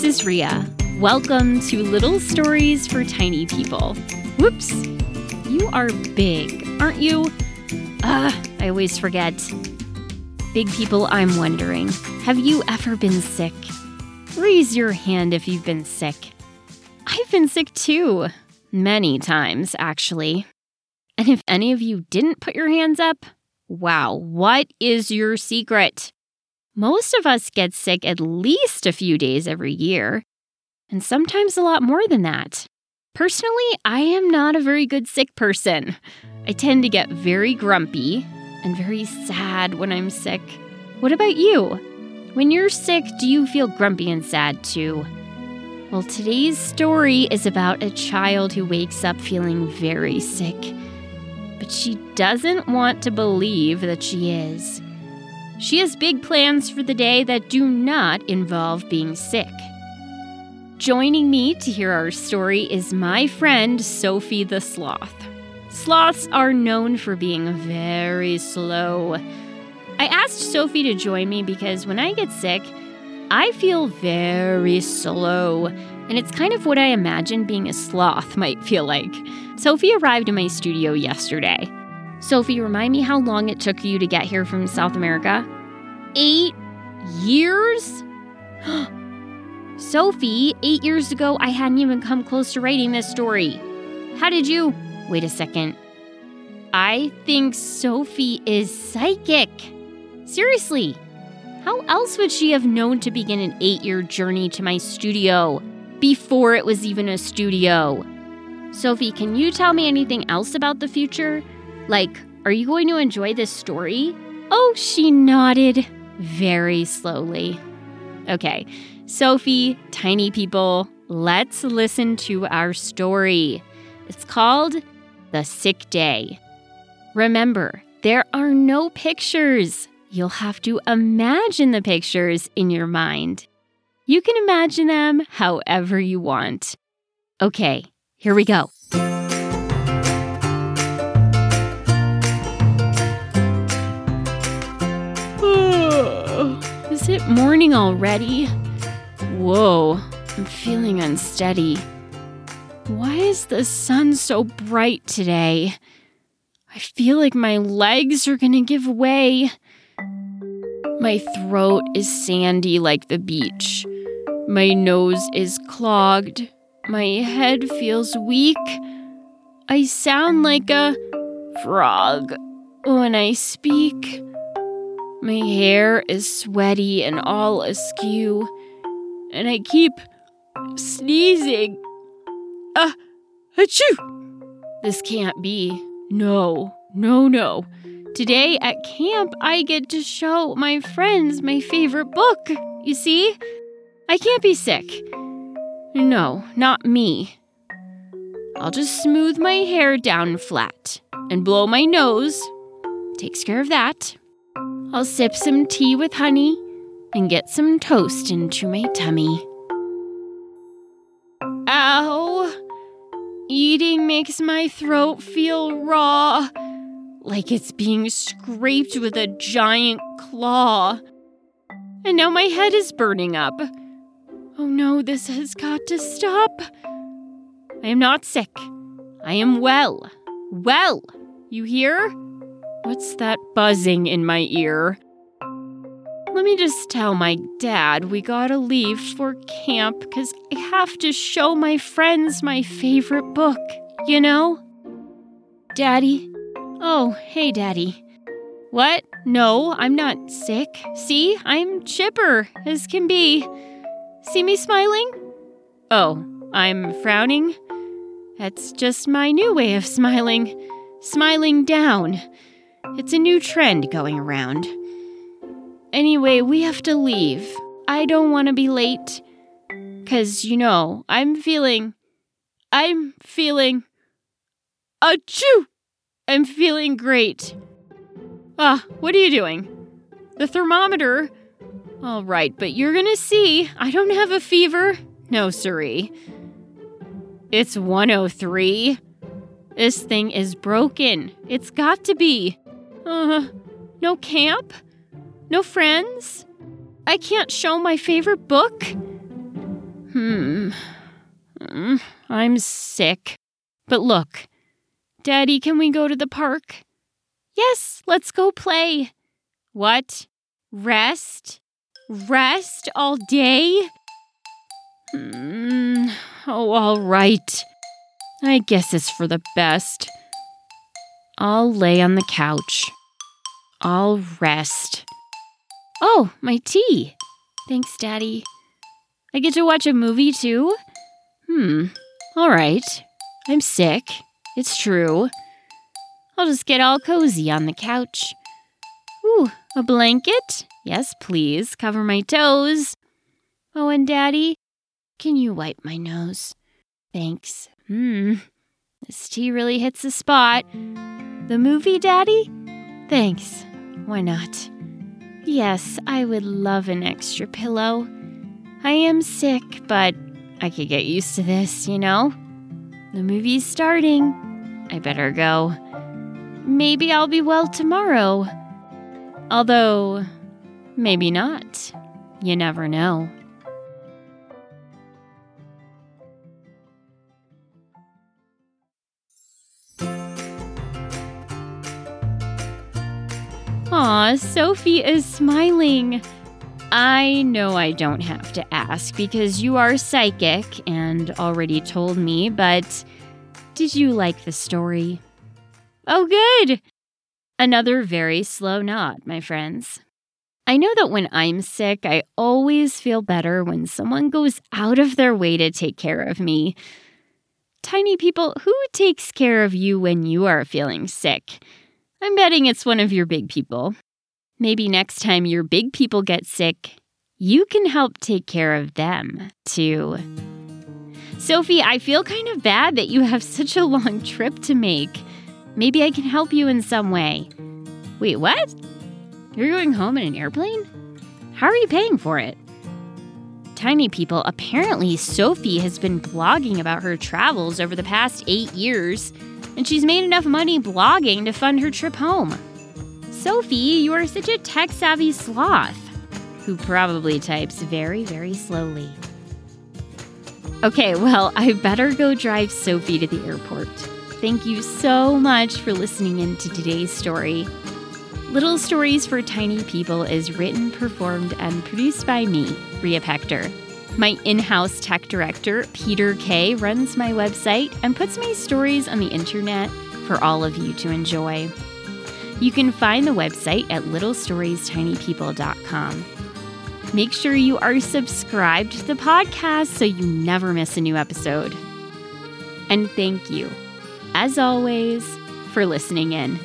this is Rhea. Welcome to Little Stories for Tiny People. Whoops, you are big, aren't you? Ah, I always forget. Big people, I'm wondering have you ever been sick? Raise your hand if you've been sick. I've been sick too. Many times, actually. And if any of you didn't put your hands up, wow, what is your secret? Most of us get sick at least a few days every year, and sometimes a lot more than that. Personally, I am not a very good sick person. I tend to get very grumpy and very sad when I'm sick. What about you? When you're sick, do you feel grumpy and sad too? Well, today's story is about a child who wakes up feeling very sick, but she doesn't want to believe that she is. She has big plans for the day that do not involve being sick. Joining me to hear our story is my friend Sophie the Sloth. Sloths are known for being very slow. I asked Sophie to join me because when I get sick, I feel very slow, and it's kind of what I imagine being a sloth might feel like. Sophie arrived in my studio yesterday. Sophie, remind me how long it took you to get here from South America? Eight years? Sophie, eight years ago, I hadn't even come close to writing this story. How did you? Wait a second. I think Sophie is psychic. Seriously, how else would she have known to begin an eight year journey to my studio before it was even a studio? Sophie, can you tell me anything else about the future? Like, are you going to enjoy this story? Oh, she nodded very slowly. Okay, Sophie, tiny people, let's listen to our story. It's called The Sick Day. Remember, there are no pictures. You'll have to imagine the pictures in your mind. You can imagine them however you want. Okay, here we go. Is it morning already? Whoa, I'm feeling unsteady. Why is the sun so bright today? I feel like my legs are gonna give way. My throat is sandy like the beach. My nose is clogged. My head feels weak. I sound like a frog when I speak. My hair is sweaty and all askew, and I keep sneezing. Ah, achoo! This can't be. No, no, no. Today at camp, I get to show my friends my favorite book. You see? I can't be sick. No, not me. I'll just smooth my hair down flat and blow my nose. Takes care of that. I'll sip some tea with honey and get some toast into my tummy. Ow! Eating makes my throat feel raw, like it's being scraped with a giant claw. And now my head is burning up. Oh no, this has got to stop. I am not sick. I am well. Well, you hear? What's that buzzing in my ear? Let me just tell my dad we gotta leave for camp because I have to show my friends my favorite book, you know? Daddy? Oh, hey, Daddy. What? No, I'm not sick. See, I'm chipper as can be. See me smiling? Oh, I'm frowning? That's just my new way of smiling. Smiling down. It's a new trend going around. Anyway, we have to leave. I don't want to be late. Because, you know, I'm feeling. I'm feeling. Achoo! I'm feeling great. Ah, what are you doing? The thermometer. All right, but you're gonna see. I don't have a fever. No, siree. It's 103. This thing is broken. It's got to be. Uh, no camp? No friends? I can't show my favorite book? Hmm. Mm, I'm sick. But look, Daddy, can we go to the park? Yes, let's go play. What? Rest? Rest all day? Hmm. Oh, all right. I guess it's for the best. I'll lay on the couch. I'll rest. Oh, my tea. Thanks, Daddy. I get to watch a movie too? Hmm. All right. I'm sick. It's true. I'll just get all cozy on the couch. Ooh, a blanket? Yes, please. Cover my toes. Oh, and Daddy, can you wipe my nose? Thanks. Hmm. This tea really hits the spot. The movie, Daddy? Thanks. Why not? Yes, I would love an extra pillow. I am sick, but I could get used to this, you know? The movie's starting. I better go. Maybe I'll be well tomorrow. Although, maybe not. You never know. Aw, Sophie is smiling. I know I don't have to ask because you are psychic and already told me, but did you like the story? Oh, good! Another very slow nod, my friends. I know that when I'm sick, I always feel better when someone goes out of their way to take care of me. Tiny people, who takes care of you when you are feeling sick? I'm betting it's one of your big people. Maybe next time your big people get sick, you can help take care of them too. Sophie, I feel kind of bad that you have such a long trip to make. Maybe I can help you in some way. Wait, what? You're going home in an airplane? How are you paying for it? Tiny people, apparently Sophie has been blogging about her travels over the past eight years, and she's made enough money blogging to fund her trip home. Sophie, you are such a tech savvy sloth who probably types very, very slowly. Okay, well, I better go drive Sophie to the airport. Thank you so much for listening in to today's story. Little Stories for Tiny People is written, performed, and produced by me, Rhea Pechter. My in house tech director, Peter Kay, runs my website and puts my stories on the internet for all of you to enjoy. You can find the website at littlestoriestinypeople.com. Make sure you are subscribed to the podcast so you never miss a new episode. And thank you, as always, for listening in.